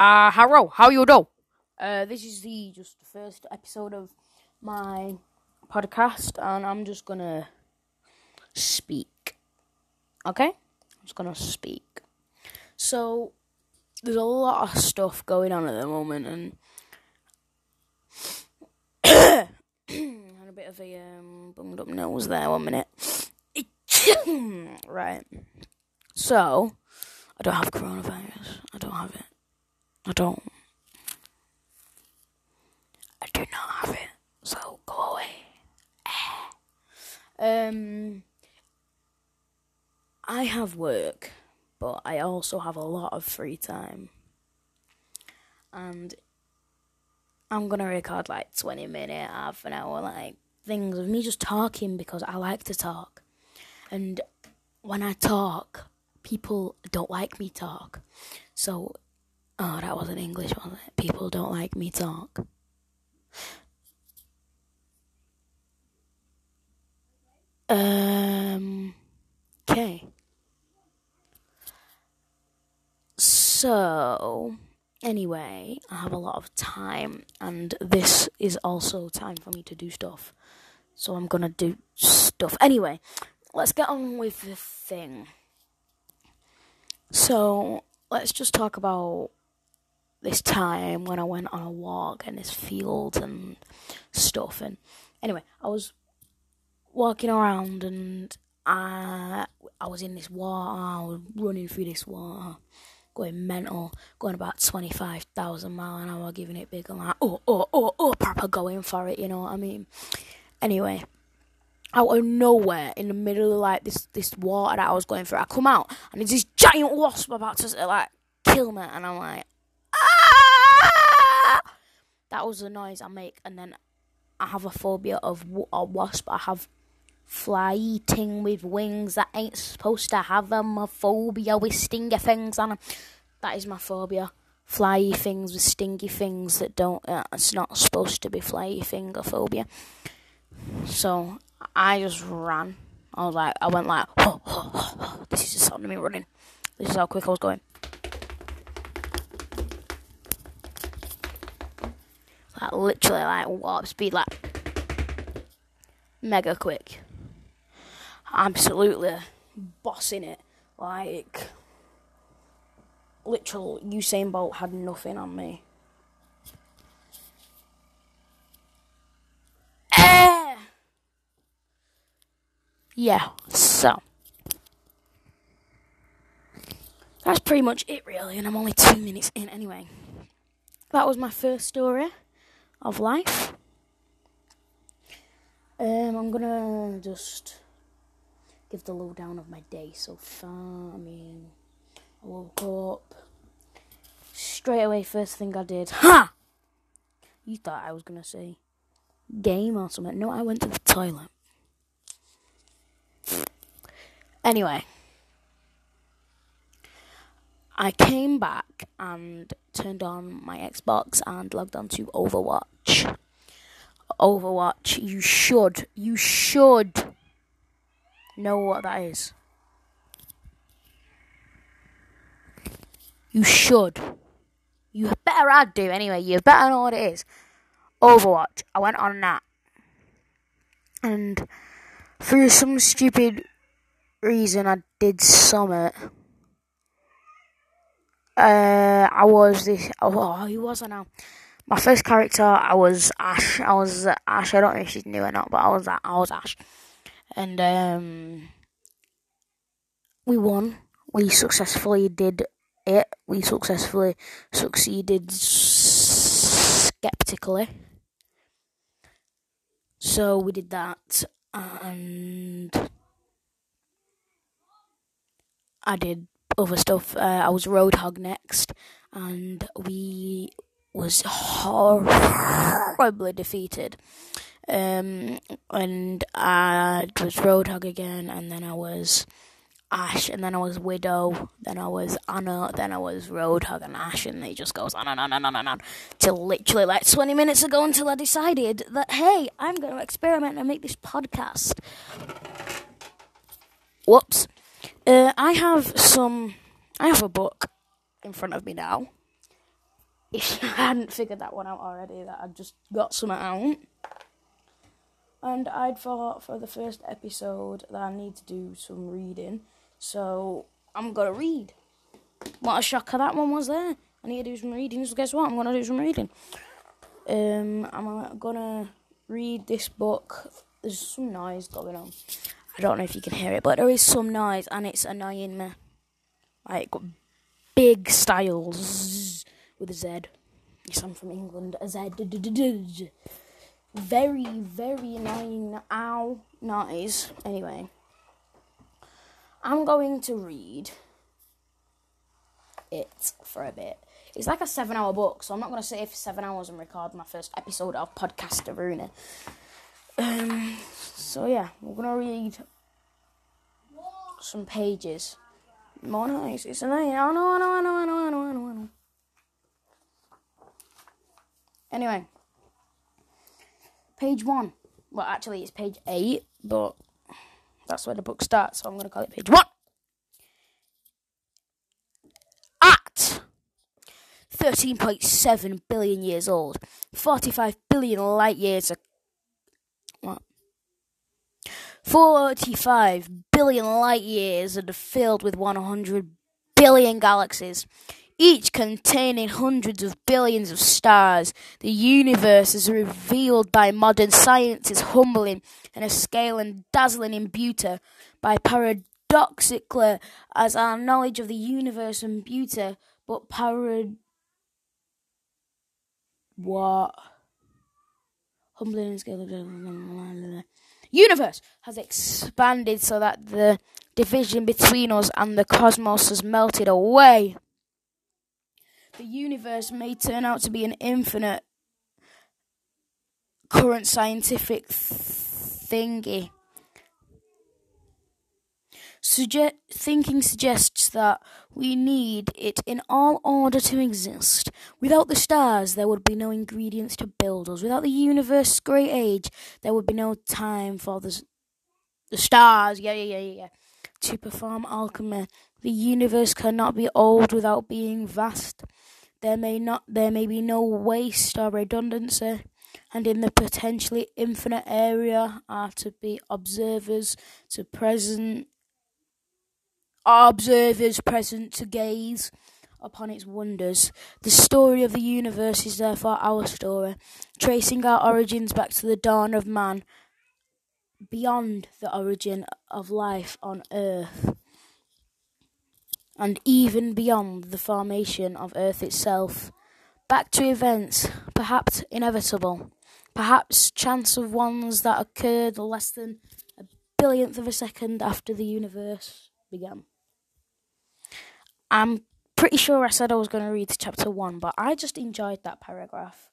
Uh, hello, how you do? Uh, this is the just the first episode of my podcast, and I'm just gonna speak. Okay, I'm just gonna speak. So there's a lot of stuff going on at the moment, and had a bit of a um, bunged up nose there. One minute. right. So I don't have coronavirus. I don't have it. I don't. I do not have it. So go away. um, I have work, but I also have a lot of free time. And I'm gonna record like 20 minute, half an hour, like things of me just talking because I like to talk. And when I talk, people don't like me talk. So Oh, that wasn't English, was it? People don't like me talk. Um. Okay. So, anyway, I have a lot of time, and this is also time for me to do stuff. So, I'm gonna do stuff. Anyway, let's get on with the thing. So, let's just talk about this time when I went on a walk in this field and stuff. And anyway, I was walking around and I I was in this water. I was running through this water, going mental, going about twenty five thousand mile an hour, giving it big and like oh oh oh oh, proper going for it. You know what I mean? Anyway. Out of nowhere, in the middle of like this this water that I was going through, I come out and there's this giant wasp about to like kill me, and I'm like, that was the noise I make, and then I have a phobia of a wasp. I have flying with wings that ain't supposed to have them. A phobia with stingy things on them. That is my phobia. Flyy things with stingy things that don't. Uh, it's not supposed to be flyy finger phobia. So I just ran. I was like, I went like, oh, oh, oh. this is the sound of me running. This is how quick I was going. Like literally like warp speed, like mega quick. Absolutely bossing it. Like literal Usain Bolt had nothing on me. Eh! Yeah, so that's pretty much it, really, and I'm only two minutes in anyway. That was my first story of life. Um, I'm gonna just give the lowdown of my day so far. I mean, I woke up straight away. First thing I did, ha! You thought I was gonna say game or something? No, I went to the toilet. Anyway. I came back and turned on my Xbox and logged on to Overwatch. Overwatch, you should, you should know what that is. You should. You better I'd do anyway, you better know what it is. Overwatch. I went on that. And for some stupid reason I did summit uh, I was this. Oh, who was I now? My first character, I was Ashe. I was uh, Ashe. I don't know if she's new or not, but I was I was Ashe, and um, we won. We successfully did it. We successfully succeeded skeptically. So we did that, and I did other stuff. Uh, I was Roadhog next, and we was horribly defeated. Um, and I was Roadhog again, and then I was Ashe, and then I was Widow, then I was Ana, then I was Roadhog and Ashe, and it just goes on and on and on and on till literally like 20 minutes ago until I decided that hey, I'm going to experiment and make this podcast. Whoops. Uh, I have some. I have a book in front of me now. if you hadn't figured that one out already, that I'd just got some out. And I'd thought for the first episode that I need to do some reading. So I'm gonna read. What a shocker that one was there. I need to do some reading. So guess what? I'm gonna do some reading. Um, I'm gonna read this book. There's some noise going on. I don't know if you can hear it, but there is some noise and it's annoying me. Like big styles with a Z. Yes, I'm from England. A Z. Very, very annoying. Ow. Noise. Anyway. I'm going to read it for a bit. It's like a seven hour book, so I'm not going to sit here for seven hours and record my first episode of Podcast Aruna. Um, so, yeah, we're to read some pages. More nice. It's. I know, I know, I know, I know, I know, I know, I know. Anyway, page one. Well, actually, it's page eight, but that's where the book starts, so I'm to call it page one. At 13.7 billion years old, 45 billion light years. What? 45 billion light years and filled with 100 billion galaxies, each containing hundreds of billions of stars. The universe is revealed by modern science is humbling in a scale and dazzling in beauty, by paradoxically as our knowledge of the universe and beauty, but parad what humbling in scale universe has expanded so that the division between us and the cosmos has melted away. The universe may turn out to be an infinite current scientific thingy. Suge- thinking suggests that we need it in all order to exist. Without the stars, there would be no ingredients to build us. Without the universe's great age, there would be no time for the, the stars. Yeah, yeah, yeah, yeah. To perform alchemy, the universe cannot be old without being vast. There may not, there may be no waste or redundancy and in the potentially infinite area are to be observers to present observers present to gaze upon its wonders. The story of the universe is therefore our story, tracing our origins back to the dawn of man, beyond the origin of life on earth, and even beyond the formation of earth itself. Back to events, perhaps inevitable, perhaps chance of ones that occurred less than a billionth of a second after the universe began. I'm pretty sure I said I was going to read chapter one, but I just enjoyed that paragraph.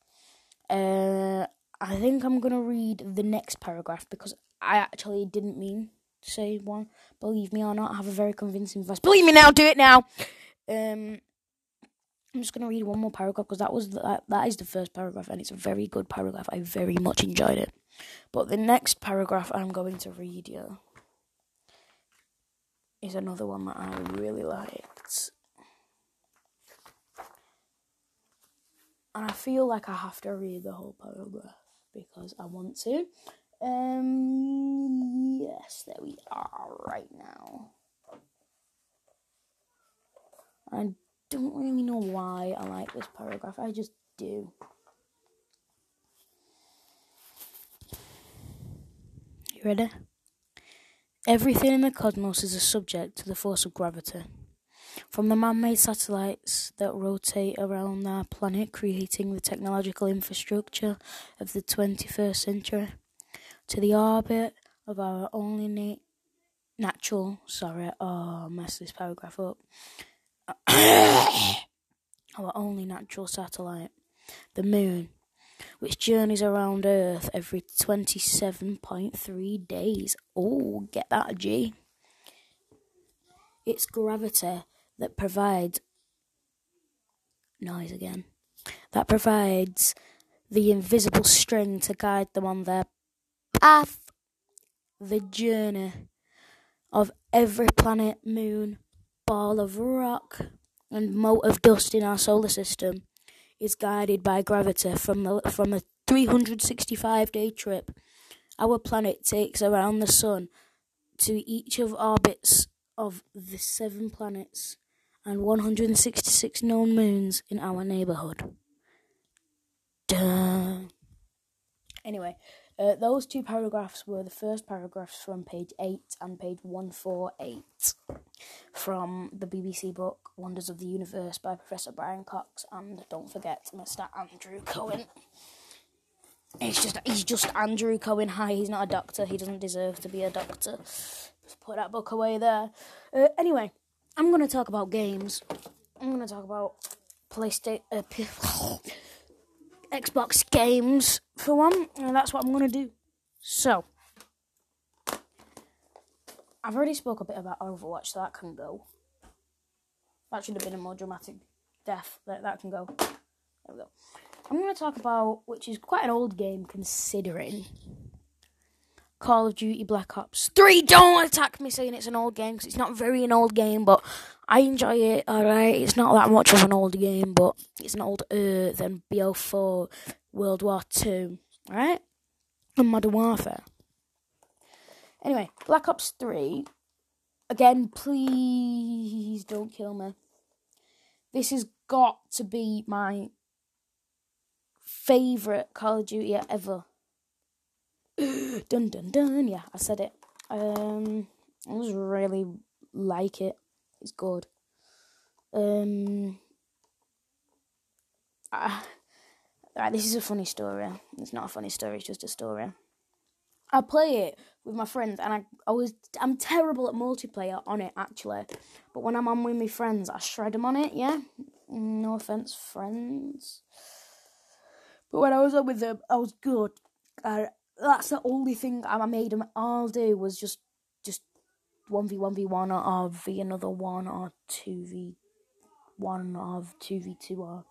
Uh, I think I'm going to read the next paragraph because I actually didn't mean to say one. Believe me or not, I have a very convincing voice. Believe me now, do it now. Um, I'm just going to read one more paragraph because that was the, that, is the first paragraph and it's a very good paragraph. I very much enjoyed it. But the next paragraph I'm going to read you is another one that I really liked. And I feel like I have to read the whole paragraph because I want to. Um, yes, there we are right now. I don't really know why I like this paragraph, I just do. You ready? Everything in the cosmos is a subject to the force of gravity. From the man made satellites that rotate around our planet, creating the technological infrastructure of the 21st century, to the orbit of our only na- natural, sorry, oh, mess this paragraph up, our only natural satellite, the moon, which journeys around Earth every 27.3 days. Oh, get that, G. It's gravity that provides noise again. That provides the invisible string to guide them on their path. The journey of every planet, moon, ball of rock, and mote of dust in our solar system is guided by gravity from the from a 365 day trip. Our planet takes around the sun to each of orbits of the seven planets and 166 known moons in our neighborhood. Duh. Anyway, uh, those two paragraphs were the first paragraphs from page 8 and page 148 from the BBC book Wonders of the Universe by Professor Brian Cox and don't forget Mr. Andrew Cohen. He's just he's just Andrew Cohen. Hi, he's not a doctor. He doesn't deserve to be a doctor. Just put that book away there. Uh, anyway, I'm gonna talk about games. I'm gonna talk about PlayStation, uh, Xbox games for one, and that's what I'm gonna do. So, I've already spoke a bit about Overwatch, so that can go. That should have been a more dramatic death. That that can go. There we go. I'm to talk about, which is quite an old game considering Call of Duty Black Ops 3. Don't attack me saying it's an old game because it's not very an old game, but I enjoy it. Alright, it's not that much of an old game, but it's an older than BO4 World War 2. Alright? And Modern Warfare. Anyway, Black Ops 3. Again, please don't kill me. This has got to be my favorite Call of Duty ever. dun dun dun. Yeah, I said it. Um, I just really like it. It's good. Um, uh, right, this is a funny story. It's not a funny story. It's just a story. I play it with my friends, and I always I'm terrible at multiplayer on it actually. But when I'm on with my friends, I shred them on it. Yeah, no offense, friends. But when I was on with them, I was good. Uh, that's the only thing I made them all do was just just one v one v one or v another one or two v one or two v two or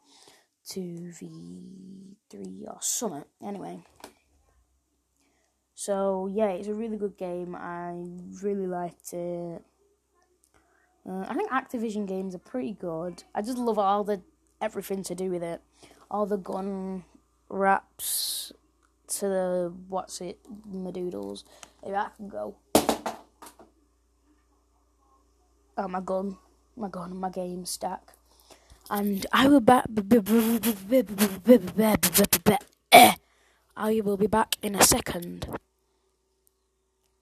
two v three or something. Anyway. So yeah, it's a really good game. I really liked it. Uh, I think Activision games are pretty good. I just love all the everything to do with it, all the gun wraps to the what's it, Madoodles. If I can go. Oh my gun, my gun, my game stack, and I will back. I will be back in a second.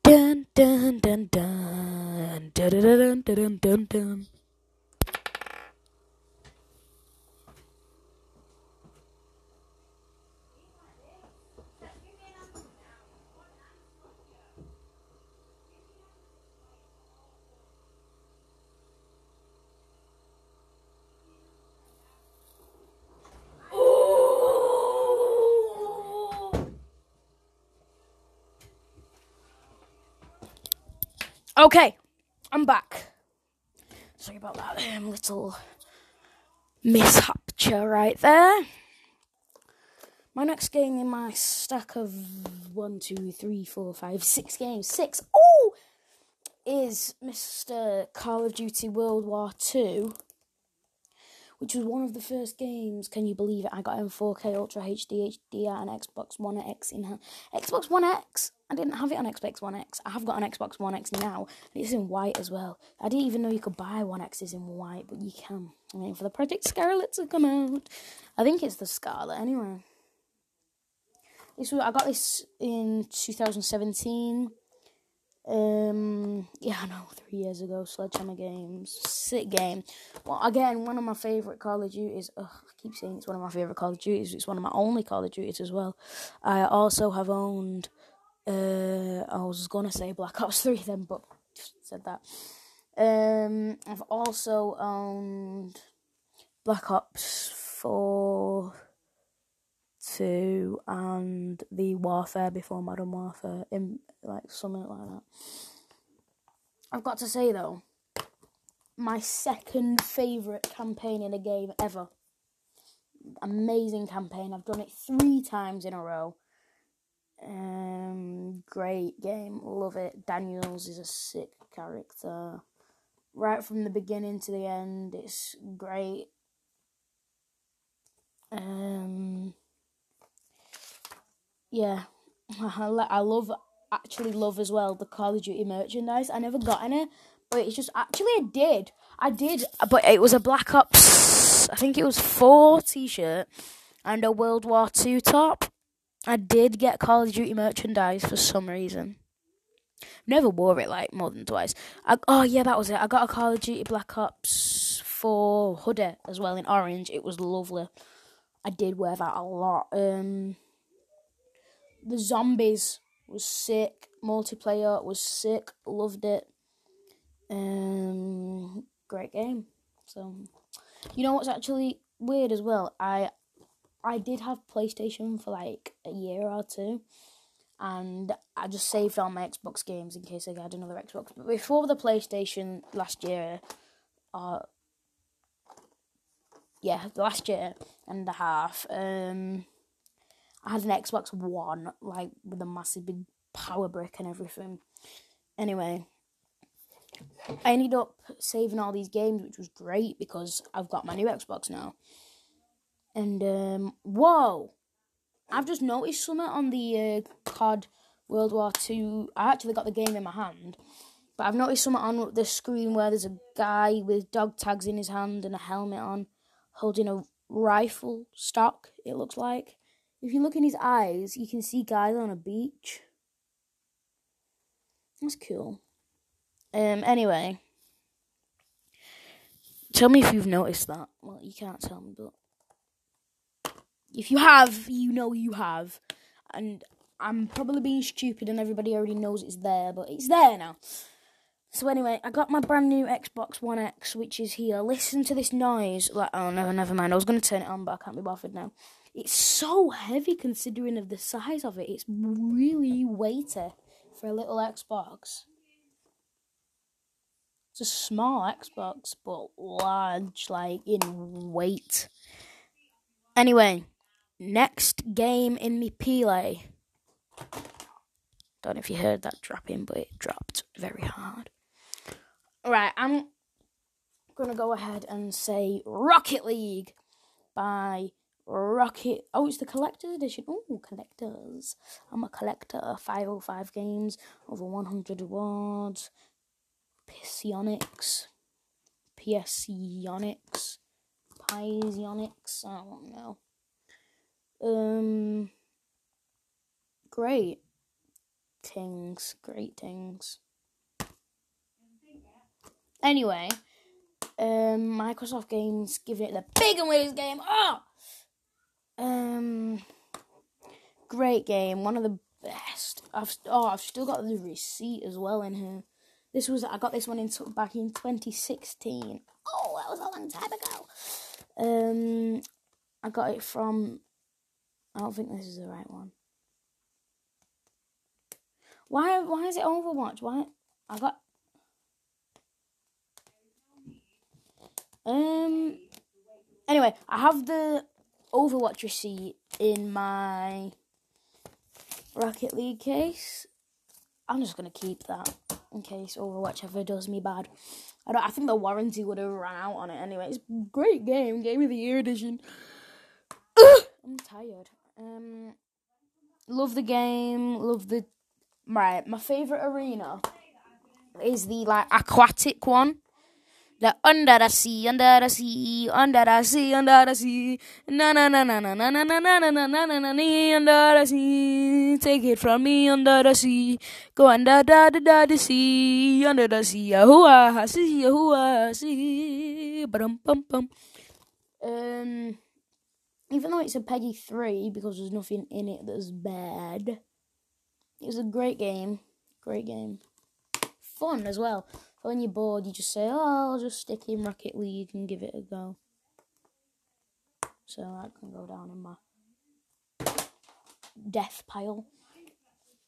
Dun dun dun dun dun dun dun dun dun dun. Okay, I'm back. Sorry about that um, little mishapture right there. My next game in my stack of one, two, three, four, five, six games, six, oh, is Mr. Call of Duty World War Two, which was one of the first games. Can you believe it? I got in 4K Ultra HD HDR and Xbox One X in. Xbox One X I didn't have it on Xbox One X. I have got an Xbox One X now. and It's in white as well. I didn't even know you could buy One X's in white, but you can. I'm waiting for the Project Scarlett to come out. I think it's the Scarlett anyway. This I got this in 2017. Um, yeah, I know, three years ago. Sledgehammer Games, sick game. Well, again, one of my favorite Call of Duties. Ugh, I keep saying it's one of my favorite Call of Duties. It's one of my only Call of Duties as well. I also have owned uh, I was gonna say Black Ops Three then, but said that. Um, I've also owned Black Ops Four, Two, and the Warfare before Modern Warfare, in like something like that. I've got to say though, my second favorite campaign in a game ever. Amazing campaign. I've done it three times in a row. Um, great game, love it. Daniels is a sick character. Right from the beginning to the end, it's great. Um, yeah, I love actually love as well the Call of Duty merchandise. I never got any, but it's just actually I did. I did, but it was a Black Ops. I think it was four T-shirt and a World War Two top. I did get Call of Duty merchandise for some reason. Never wore it like more than twice. I, oh yeah, that was it. I got a Call of Duty Black Ops 4 hoodie as well in orange. It was lovely. I did wear that a lot. Um, the zombies was sick. Multiplayer was sick. Loved it. Um, great game. So, you know what's actually weird as well? I I did have PlayStation for like a year or two, and I just saved all my Xbox games in case I got another Xbox. But before the PlayStation last year, uh, yeah, last year and a half, um, I had an Xbox One, like with a massive big power brick and everything. Anyway, I ended up saving all these games, which was great because I've got my new Xbox now. And um, whoa, I've just noticed something on the uh, COD World War Two. I actually got the game in my hand, but I've noticed something on the screen where there's a guy with dog tags in his hand and a helmet on, holding a rifle stock. It looks like. If you look in his eyes, you can see guys on a beach. That's cool. Um. Anyway, tell me if you've noticed that. Well, you can't tell me, but if you have, you know you have. And I'm probably being stupid and everybody already knows it's there, but it's there now. So anyway, I got my brand new Xbox One X, which is here. Listen to this noise. Like, oh no, never mind. I was gonna turn it on, but I can't be bothered now. It's so heavy considering of the size of it. It's really weighty for a little Xbox. It's a small Xbox, but large, like in weight. Anyway, Next game in me Pele. Don't know if you heard that dropping, but it dropped very hard. Right, I'm gonna go ahead and say Rocket League by Rocket. Oh, it's the collector's edition. Oh, collectors. I'm a collector. 505 games, over 100 awards. Psyonix. Psyonix. Psyonix. I don't know. Um, great things, great things. Anyway, um, Microsoft Games giving it the big and weighted game. Oh, um, great game, one of the best. I've oh, I've still got the receipt as well in here. This was I got this one in back in 2016. Oh, that was a long time ago. Um, I got it from I don't think this is the right one. Why why is it Overwatch? Why I got Um anyway, I have the Overwatch receipt in my Rocket League case. I'm just gonna keep that in case Overwatch ever does me bad. I don't I think the warranty would have run out on it anyway. It's great game, game of the year edition. I'm tired. Um, love the game. Love the right. My favorite arena is the like aquatic one. The under the sea, under the sea, under the sea, under the sea, na na na na na na na na na na na na na na under the sea. Take it from me under the sea, go under da da da the sea, under the sea, yahoo see yahoo see, bum bum bum. Um even though it's a PEGI 3 because there's nothing in it that's bad, It was a great game. Great game. Fun as well. When you're bored, you just say, oh, I'll just stick in Rocket League and give it a go. So that can go down in my death pile.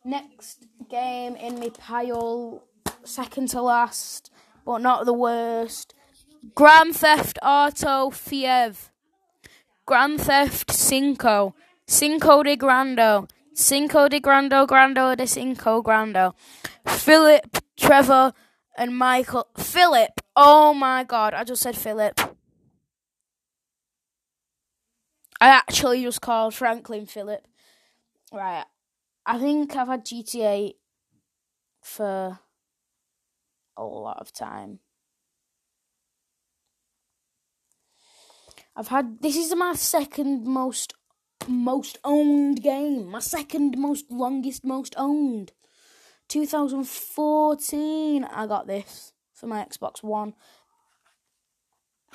Next game in my pile, second to last, but not the worst. Grand Theft Auto Five. Grand Theft Cinco, Cinco de Grando, Cinco de Grando, Grando de Cinco Grando, Philip, Trevor, and Michael. Philip, oh my god, I just said Philip. I actually just called Franklin Philip. Right. I think I've had GTA for a lot of time. I've had this is my second most most owned game. My second most longest most owned. 2014 I got this for my Xbox One.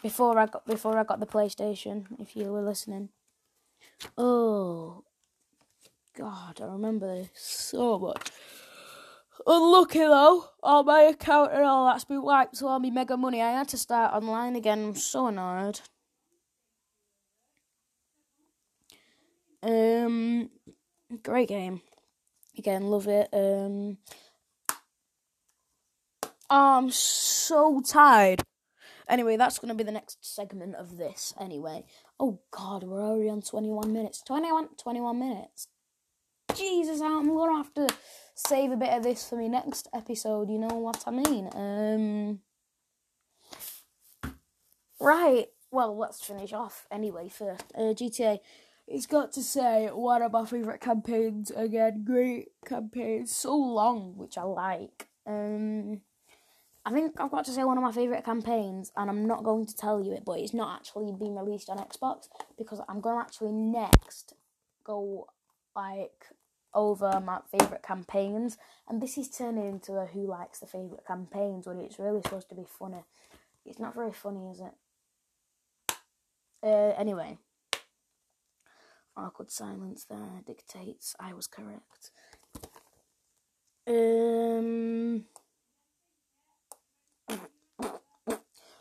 Before I got before I got the PlayStation, if you were listening. Oh God, I remember this so much. Unlucky though, all my account and all that's been wiped, so all my mega money. I had to start online again. I'm so annoyed. Um, great game. Again, love it. Um, I'm so tired. Anyway, that's going to be the next segment of this. Anyway, oh God, we're already on 21 minutes. 21, 21 minutes. Jesus, I'm gonna have to save a bit of this for my next episode. You know what I mean? Um, right. Well, let's finish off anyway First, uh, GTA. It's got to say one of my favourite campaigns again. Great campaign, so long, which I like. Um, I think I've got to say one of my favourite campaigns, and I'm not going to tell you it, but it's not actually been released on Xbox because I'm going to actually next go like over my favourite campaigns, and this is turning into a who likes the favourite campaigns when it's really supposed to be funny. It's not very funny, is it? Uh, anyway, awkward silence there dictates I was correct. Um.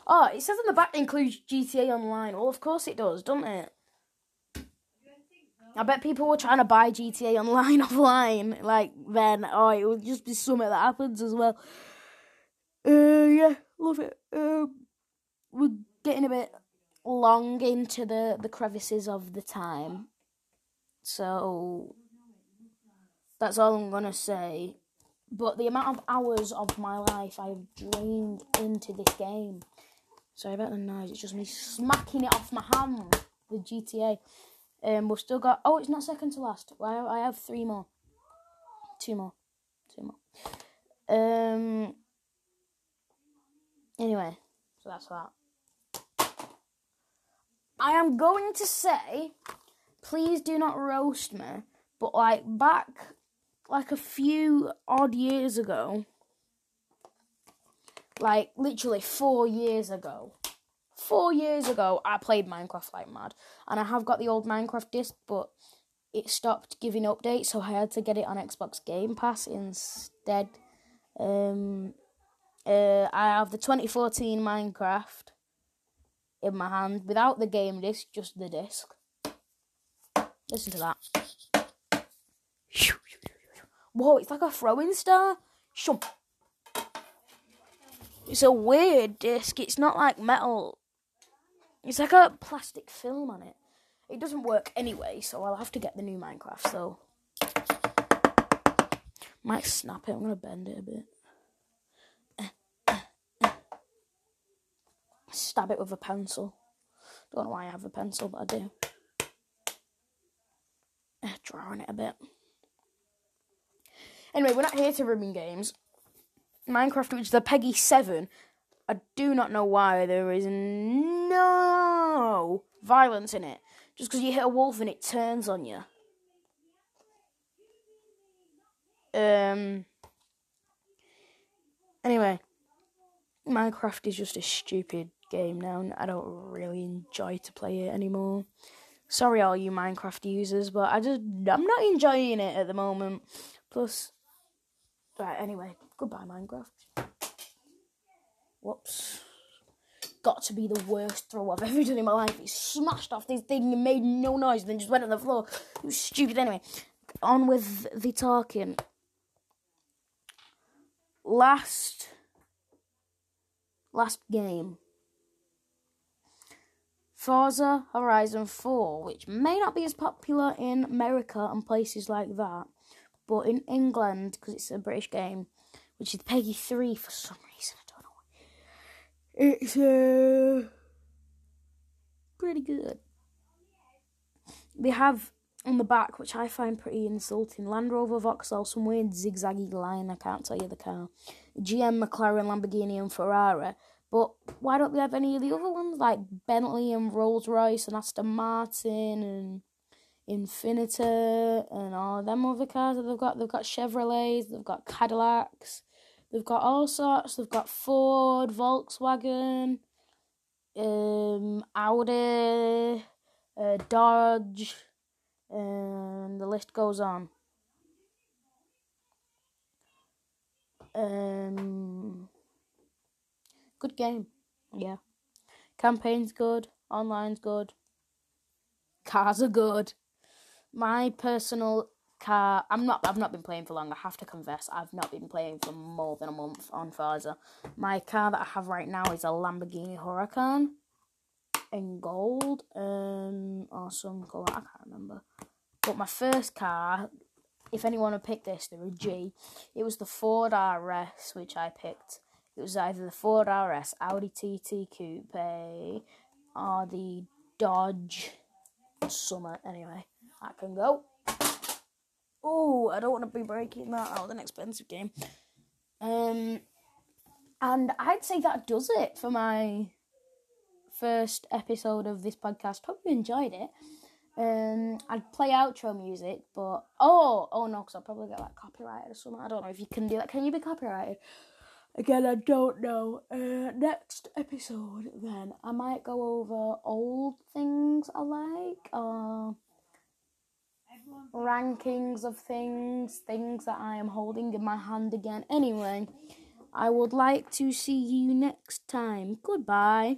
Oh, it says on the back includes GTA Online. Well, of course it does, doesn't it? I bet people were trying to buy GTA Online offline. Like then, oh, it would just be something that happens as well. Uh, yeah, love it. Um, we're getting a bit long into the the crevices of the time, so that's all I'm gonna say. But the amount of hours of my life I've drained into this game. Sorry about the noise. It's just me smacking it off my hand The GTA. Um, we've still got. Oh, it's not second to last. I I have three more. Two more. Two more. Um. Anyway, so that's that. I am going to say, please do not roast me, but like back, like a few odd years ago, like literally four years ago, four years ago, I played Minecraft like mad, and I have got the old Minecraft disc, but it stopped giving updates, so I had to get it on Xbox Game Pass instead. Um, uh, I have the 2014 Minecraft in my hand without the game disc, just the disc. Listen to that. Whoa, it's like a throwing star. It's a weird disc. It's not like metal. It's like a plastic film on it. It doesn't work anyway, so I'll have to get the new Minecraft. So might snap it. I'm gonna bend it a bit. Stab it with a pencil. Don't know why I have a pencil, but I do. Drawing it a bit. Anyway, we're not here to ruin games. Minecraft, which is the PEGI 7, I do not know why there is no violence in it. Just because you hit a wolf and it turns on you. Um. Anyway, Minecraft is just a stupid game now. and I don't really enjoy to play it anymore. Sorry, all you Minecraft users, but I just I'm not enjoying it at the moment. Plus, right. Anyway, goodbye, Minecraft. Whoops. Got to be the worst throw I've ever done in my life. He smashed off this thing and made no noise, and then just went on the floor. It was stupid. Anyway, on with the talking. Last, last game. Forza Horizon 4, which may not be as popular in America and places like that, but in England, because it's a British game, which is PEGI 3 for some reason, I don't know. It's uh, pretty good. they have on the back, which I find pretty insulting. Land Rover Vauxhall, some weird zigzaggy line. I can't tell you the car. GM, McLaren, Lamborghini, and Ferrari. But why don't they have any of the other ones like Bentley and Rolls Royce and Aston Martin and Infiniti and all them other cars that they've got? They've got Chevrolets, they've got Cadillacs, they've got all sorts. They've got Ford, Volkswagen, um, Audi, uh, Dodge, and the list goes on. Um, good game. Yeah. Campaign's good. Online's good. Cars are good. My personal car. I'm not. I've not been playing for long. I have to confess. I've not been playing for more than a month on Forza. My car that I have right now is a Lamborghini Huracan in gold. Um, or some color. I can't remember. But my first car, if anyone had picked this, they're a G. It was the Ford RS, which I picked. It was either the Ford RS, Audi TT Coupe, or the Dodge Summer. Anyway, I can go. Oh, I don't want to be breaking that out. An expensive game. Um, and I'd say that does it for my first episode of this podcast. Hope you enjoyed it. Um, I'd play outro music, but oh, oh no, because I'll probably get like copyrighted or something. I don't know if you can do that. Can you be copyrighted? Again, I don't know. Uh, next episode, then I might go over old things I like, or rankings of things, things that I am holding in my hand again. Anyway, I would like to see you next time. Goodbye.